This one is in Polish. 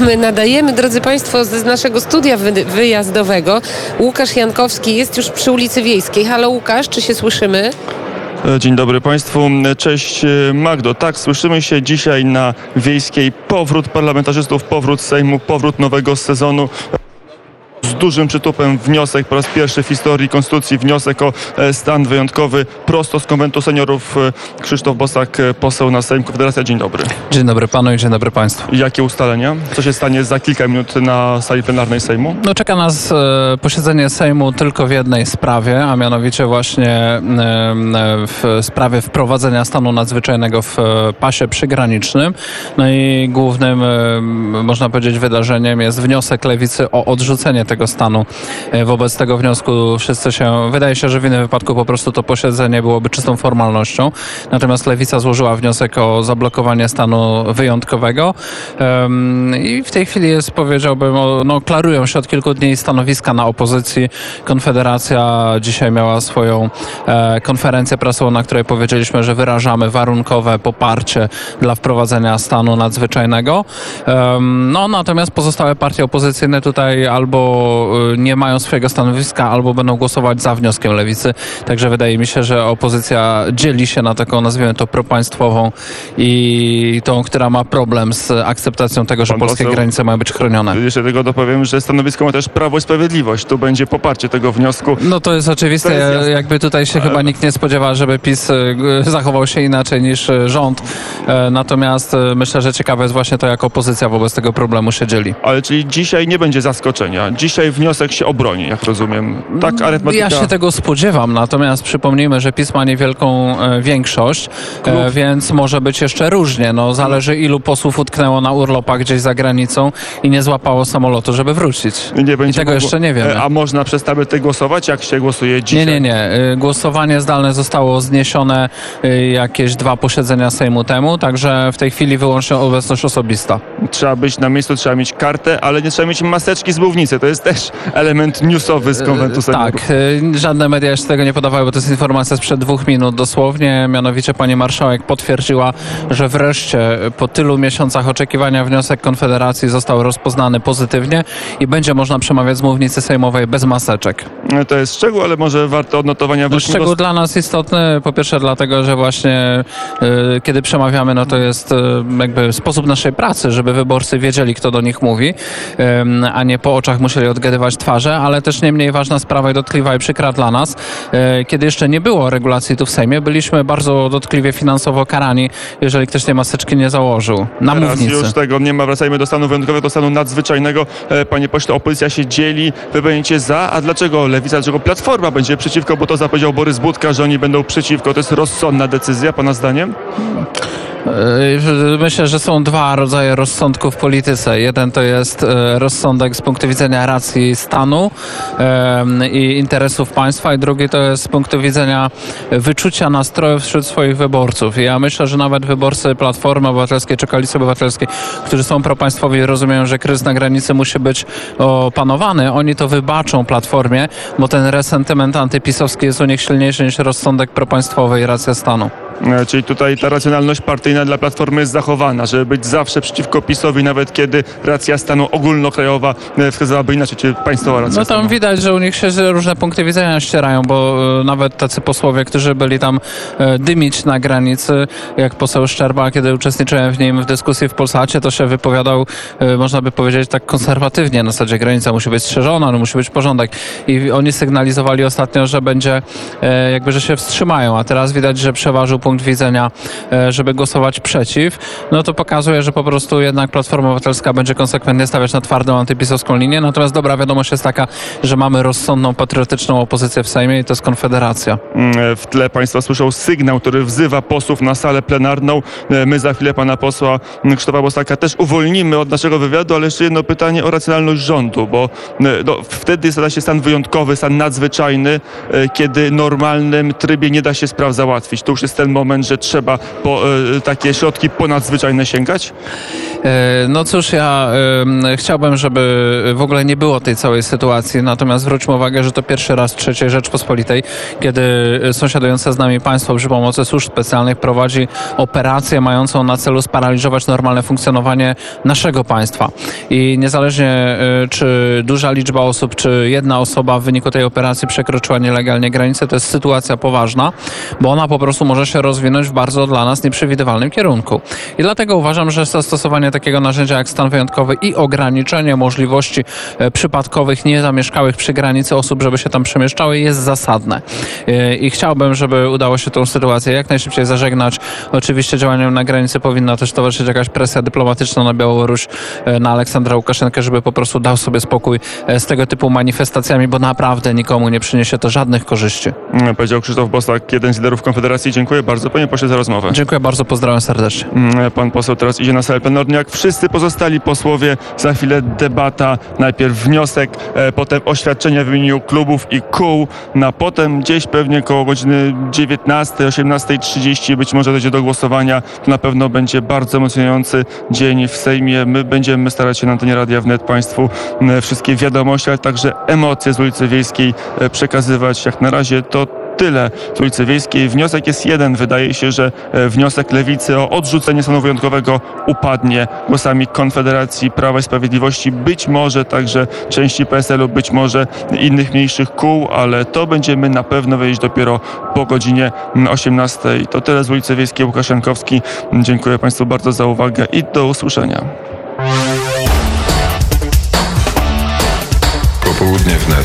My nadajemy, drodzy Państwo, z naszego studia wy wyjazdowego. Łukasz Jankowski jest już przy ulicy Wiejskiej. Halo Łukasz, czy się słyszymy? Dzień dobry Państwu. Cześć Magdo. Tak, słyszymy się dzisiaj na Wiejskiej. Powrót parlamentarzystów, powrót Sejmu, powrót nowego sezonu dużym przytupem wniosek po raz pierwszy w historii Konstytucji, wniosek o e, stan wyjątkowy prosto z konwentu seniorów. E, Krzysztof Bosak, e, poseł na Sejm Konfederacja. Dzień dobry. Dzień dobry panu i dzień dobry państwu. Jakie ustalenia? Co się stanie za kilka minut na sali plenarnej Sejmu? No czeka nas posiedzenie Sejmu tylko w jednej sprawie, a mianowicie właśnie w sprawie wprowadzenia stanu nadzwyczajnego w pasie przygranicznym. No i głównym, można powiedzieć, wydarzeniem jest wniosek lewicy o odrzucenie tego stanu. E, wobec tego wniosku wszyscy się, wydaje się, że w innym wypadku po prostu to posiedzenie byłoby czystą formalnością. Natomiast Lewica złożyła wniosek o zablokowanie stanu wyjątkowego i w tej chwili jest, powiedziałbym, no, klarują się od kilku dni stanowiska na opozycji. Konfederacja dzisiaj miała swoją e, konferencję prasową, na której powiedzieliśmy, że wyrażamy warunkowe poparcie dla wprowadzenia stanu nadzwyczajnego. No natomiast pozostałe partie opozycyjne tutaj albo Y, nie mają swojego stanowiska albo będą głosować za wnioskiem lewicy. Także wydaje mi się, że opozycja dzieli się na taką, nazwijmy to, propaństwową i tą, która ma problem z akceptacją tego, że Pan polskie poseł, granice mają być chronione. Jeszcze tego dopowiem, że stanowisko ma też Prawo i Sprawiedliwość. Tu będzie poparcie tego wniosku. No to jest oczywiste. To jest Jakby tutaj się chyba nikt nie spodziewa, żeby PiS y, zachował się inaczej niż y, rząd. E, natomiast myślę, że ciekawe jest właśnie to, jak opozycja wobec tego problemu się dzieli. Ale czyli dzisiaj nie będzie zaskoczenia. Dziś wniosek się obroni, jak rozumiem. Tak, arytmetyka... Ja się tego spodziewam, natomiast przypomnijmy, że PiS ma niewielką e, większość, e, więc może być jeszcze różnie. No, zależy ilu posłów utknęło na urlopach gdzieś za granicą i nie złapało samolotu, żeby wrócić. Nie będzie I tego mogło... jeszcze nie wiemy. E, a można przez tablety głosować? Jak się głosuje dzisiaj? Nie, nie, nie. E, głosowanie zdalne zostało zniesione e, jakieś dwa posiedzenia Sejmu temu, także w tej chwili wyłącznie obecność osobista. Trzeba być na miejscu, trzeba mieć kartę, ale nie trzeba mieć maseczki z błównicy. To jest też element newsowy z konwentu sejmowego. Tak, e, żadne media jeszcze tego nie podawały, bo to jest informacja sprzed dwóch minut dosłownie. Mianowicie pani marszałek potwierdziła, że wreszcie po tylu miesiącach oczekiwania wniosek Konfederacji został rozpoznany pozytywnie i będzie można przemawiać z mównicy sejmowej bez maseczek. E, to jest szczegół, ale może warto odnotowania. No, szczegół do... dla nas istotny, po pierwsze dlatego, że właśnie y, kiedy przemawiamy, no to jest y, jakby sposób naszej pracy, żeby wyborcy wiedzieli, kto do nich mówi, y, a nie po oczach musieli odgadywać twarze, ale też nie mniej ważna sprawa i dotkliwa i przykra dla nas. E, kiedy jeszcze nie było regulacji tu w Sejmie, byliśmy bardzo dotkliwie finansowo karani, jeżeli ktoś tej maseczki nie założył. Na Teraz mównicy. już tego nie ma. Wracajmy do stanu wyjątkowego, do stanu nadzwyczajnego. E, panie pośle, opozycja się dzieli. Wy będziecie za, a dlaczego Lewica, dlaczego Platforma będzie przeciwko? Bo to zapowiedział Borys Budka, że oni będą przeciwko. To jest rozsądna decyzja, pana zdaniem? E, myślę, że są dwa rodzaje rozsądków w polityce. Jeden to jest e, rozsądek z punktu widzenia racji stanu i interesów państwa, i drugi to jest z punktu widzenia wyczucia nastrojów wśród swoich wyborców. I ja myślę, że nawet wyborcy Platformy Obywatelskiej czy Koalicji Obywatelskiej, którzy są propaństwowi rozumieją, że kryzys na granicy musi być opanowany, oni to wybaczą Platformie, bo ten resentyment antypisowski jest u nich silniejszy niż rozsądek propaństwowy i racja stanu. E, czyli tutaj ta racjonalność partyjna dla Platformy jest zachowana, żeby być zawsze przeciwko PiSowi, nawet kiedy racja stanu ogólnokrajowa e, wskazywałaby inaczej, czy państwowa racja No tam stanu. widać, że u nich się różne punkty widzenia ścierają, bo e, nawet tacy posłowie, którzy byli tam dymić na granicy, jak poseł Szczerba, kiedy uczestniczyłem w nim w dyskusji w Polsacie, to się wypowiadał, można by powiedzieć, tak konserwatywnie. Na zasadzie granica musi być strzeżona, no musi być porządek. I oni sygnalizowali ostatnio, że będzie, jakby, że się wstrzymają, a teraz widać, że przeważył punkt widzenia, e, żeby głosować przeciw, no to pokazuje, że po prostu jednak Platforma Obywatelska będzie konsekwentnie stawiać na twardą antypisowską linię. Natomiast dobra wiadomość jest taka, że mamy rozsądną, patriotyczną opozycję w Sejmie i to jest Konfederacja. Mm, w tle Państwa słyszą sygnał, który wzywa posłów na salę plenarną. E, my za chwilę Pana posła Krzysztofa Bosaka też uwolnimy od naszego wywiadu, ale jeszcze jedno pytanie o racjonalność rządu, bo e, no, wtedy stara się stan wyjątkowy, stan nadzwyczajny, kiedy normalnym trybie nie da się spraw załatwić. To już jest ten moment, że trzeba po e, takie środki ponadzwyczajne sięgać? E, No cóż, ja chciałbym, żeby w ogóle nie było tej całej sytuacji, natomiast zwróćmy uwagę, że to pierwszy raz w III Rzeczpospolitej, kiedy sąsiadujące z nami państwo przy pomocy służb specjalnych prowadzi operację mającą na celu sparaliżować normalne funkcjonowanie naszego państwa. I niezależnie e, czy duża liczba osób, czy jedna osoba w wyniku tej operacji przekroczyła nielegalnie granicę, to jest sytuacja poważna, bo ona po prostu może się rozwinąć w bardzo dla nas nieprzewidywalnym kierunku. I dlatego uważam, że zastosowanie takiego narzędzia jak stan wyjątkowy i ograniczenie możliwości e, przypadkowych, niezamieszkałych przy granicy osób, żeby się tam przemieszczały, jest zasadne. E, I chciałbym, żeby udało się tą sytuację jak najszybciej zażegnać. Oczywiście działaniom na granicy powinna też towarzyszyć jakaś presja dyplomatyczna na Białoruś, e, na Aleksandra Łukaszenkę, żeby po prostu dał sobie spokój z tego typu manifestacjami, bo naprawdę nikomu nie przyniesie to żadnych korzyści. Mm, Powiedział Krzysztof Bosak, jeden z liderów Konfederacji. Dziękuję bardzo panie pośle za rozmowę. Dziękuję bardzo, pozdrawiam serdecznie. Mm, Pan poseł teraz idzie na salę plenarną. Jak wszyscy pozostali posłowie, za chwilę debata. Najpierw wniosek, e, potem oświadczenia w imieniu klubów i kół. Na potem gdzieś pewnie koło godziny 19, 18.30 być może dojdzie do głosowania. To na pewno będzie bardzo emocjonujący dzień w Sejmie. My będziemy starać się na antenie Radia Wnet Państwu m, wszystkie wiadomości, ale także emocje z ulicy Wiejskiej e, przekazywać. Jak na razie to tyle z ulicy Wiejskiej. Wniosek jest jeden. Wydaje się, że e, wniosek Lewicy o odrzucenie stanu wyjątkowego upadnie głosami Konfederacji Prawa i Sprawiedliwości. Być może także części PSL-u, być może innych mniejszych kół, ale to będziemy na pewno wiedzieć dopiero po godzinie 18. To tyle z ulicy Wiejskiej. Łukasz Jankowski. Dziękuję Państwu bardzo za uwagę i do usłyszenia. Popołudnie wnet.